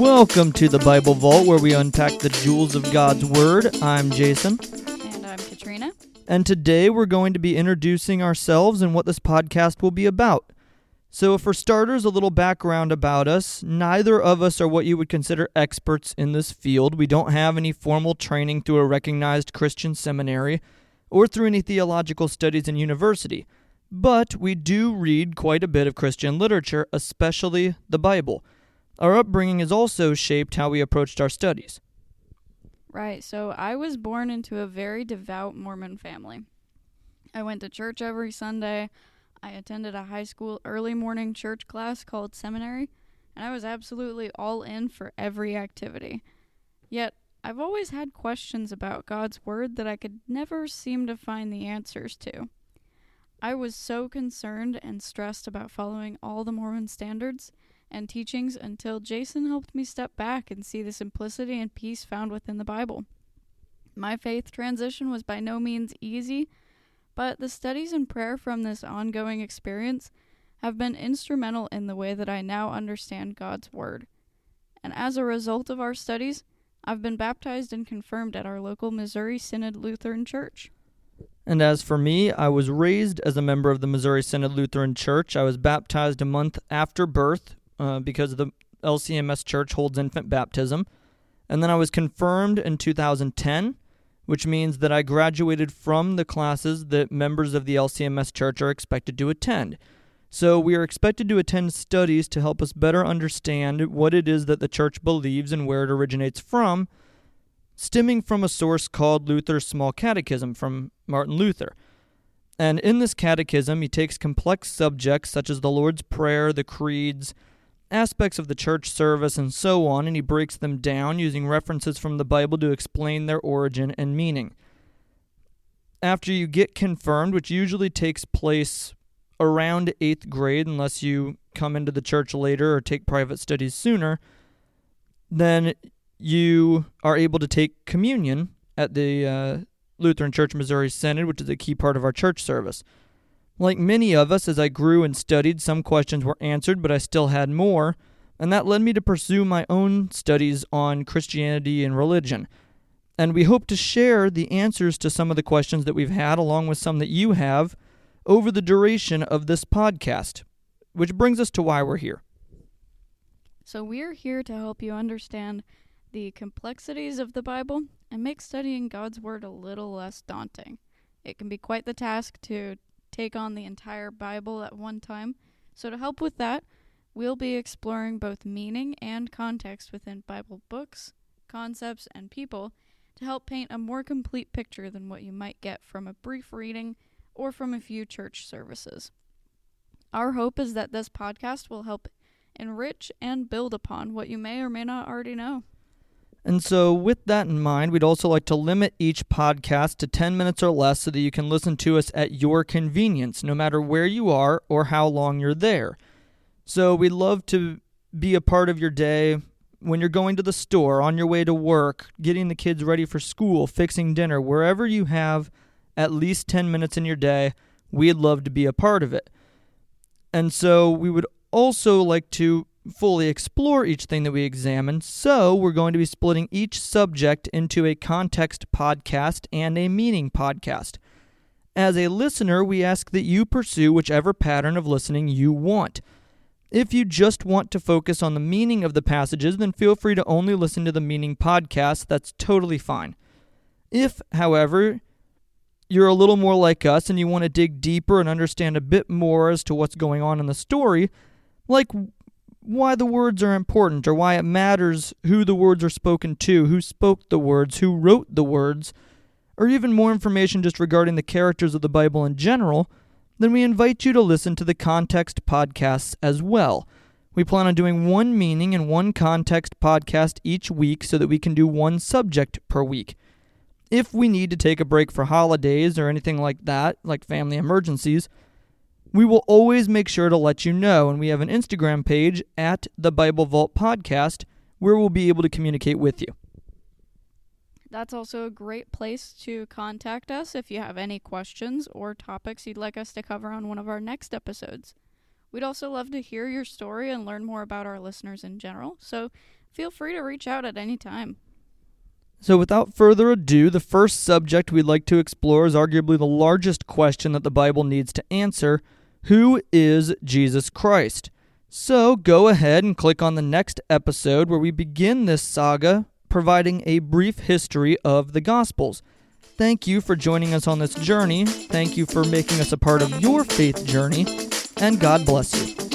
Welcome to the Bible Vault, where we unpack the jewels of God's Word. I'm Jason. And I'm Katrina. And today we're going to be introducing ourselves and what this podcast will be about. So, for starters, a little background about us. Neither of us are what you would consider experts in this field. We don't have any formal training through a recognized Christian seminary or through any theological studies in university. But we do read quite a bit of Christian literature, especially the Bible. Our upbringing has also shaped how we approached our studies. Right, so I was born into a very devout Mormon family. I went to church every Sunday. I attended a high school early morning church class called seminary, and I was absolutely all in for every activity. Yet, I've always had questions about God's Word that I could never seem to find the answers to. I was so concerned and stressed about following all the Mormon standards and teachings until Jason helped me step back and see the simplicity and peace found within the Bible. My faith transition was by no means easy, but the studies and prayer from this ongoing experience have been instrumental in the way that I now understand God's Word. And as a result of our studies, I've been baptized and confirmed at our local Missouri Synod Lutheran Church. And as for me, I was raised as a member of the Missouri Synod Lutheran Church. I was baptized a month after birth uh, because the LCMS Church holds infant baptism. And then I was confirmed in 2010, which means that I graduated from the classes that members of the LCMS Church are expected to attend. So we are expected to attend studies to help us better understand what it is that the church believes and where it originates from stemming from a source called Luther's Small Catechism from Martin Luther. And in this catechism, he takes complex subjects such as the Lord's Prayer, the creeds, aspects of the church service, and so on, and he breaks them down using references from the Bible to explain their origin and meaning. After you get confirmed, which usually takes place around eighth grade, unless you come into the church later or take private studies sooner, then you are able to take communion at the uh, Lutheran Church Missouri Synod, which is a key part of our church service. Like many of us, as I grew and studied, some questions were answered, but I still had more, and that led me to pursue my own studies on Christianity and religion. And we hope to share the answers to some of the questions that we've had, along with some that you have, over the duration of this podcast, which brings us to why we're here. So, we're here to help you understand the complexities of the Bible and make studying God's Word a little less daunting. It can be quite the task to take on the entire Bible at one time. So, to help with that, we'll be exploring both meaning and context within Bible books, concepts, and people to help paint a more complete picture than what you might get from a brief reading or from a few church services. Our hope is that this podcast will help enrich and build upon what you may or may not already know. And so, with that in mind, we'd also like to limit each podcast to 10 minutes or less so that you can listen to us at your convenience, no matter where you are or how long you're there. So, we'd love to be a part of your day when you're going to the store, on your way to work, getting the kids ready for school, fixing dinner, wherever you have at least 10 minutes in your day, we'd love to be a part of it. And so, we would also like to fully explore each thing that we examine, so we're going to be splitting each subject into a context podcast and a meaning podcast. As a listener, we ask that you pursue whichever pattern of listening you want. If you just want to focus on the meaning of the passages, then feel free to only listen to the meaning podcast. That's totally fine. If, however, you're a little more like us and you want to dig deeper and understand a bit more as to what's going on in the story, like why the words are important or why it matters who the words are spoken to, who spoke the words, who wrote the words, or even more information just regarding the characters of the Bible in general, then we invite you to listen to the Context podcasts as well. We plan on doing one meaning and one context podcast each week so that we can do one subject per week. If we need to take a break for holidays or anything like that, like family emergencies, we will always make sure to let you know, and we have an Instagram page at the Bible Vault Podcast where we'll be able to communicate with you. That's also a great place to contact us if you have any questions or topics you'd like us to cover on one of our next episodes. We'd also love to hear your story and learn more about our listeners in general, so feel free to reach out at any time. So, without further ado, the first subject we'd like to explore is arguably the largest question that the Bible needs to answer Who is Jesus Christ? So, go ahead and click on the next episode where we begin this saga providing a brief history of the Gospels. Thank you for joining us on this journey. Thank you for making us a part of your faith journey. And God bless you.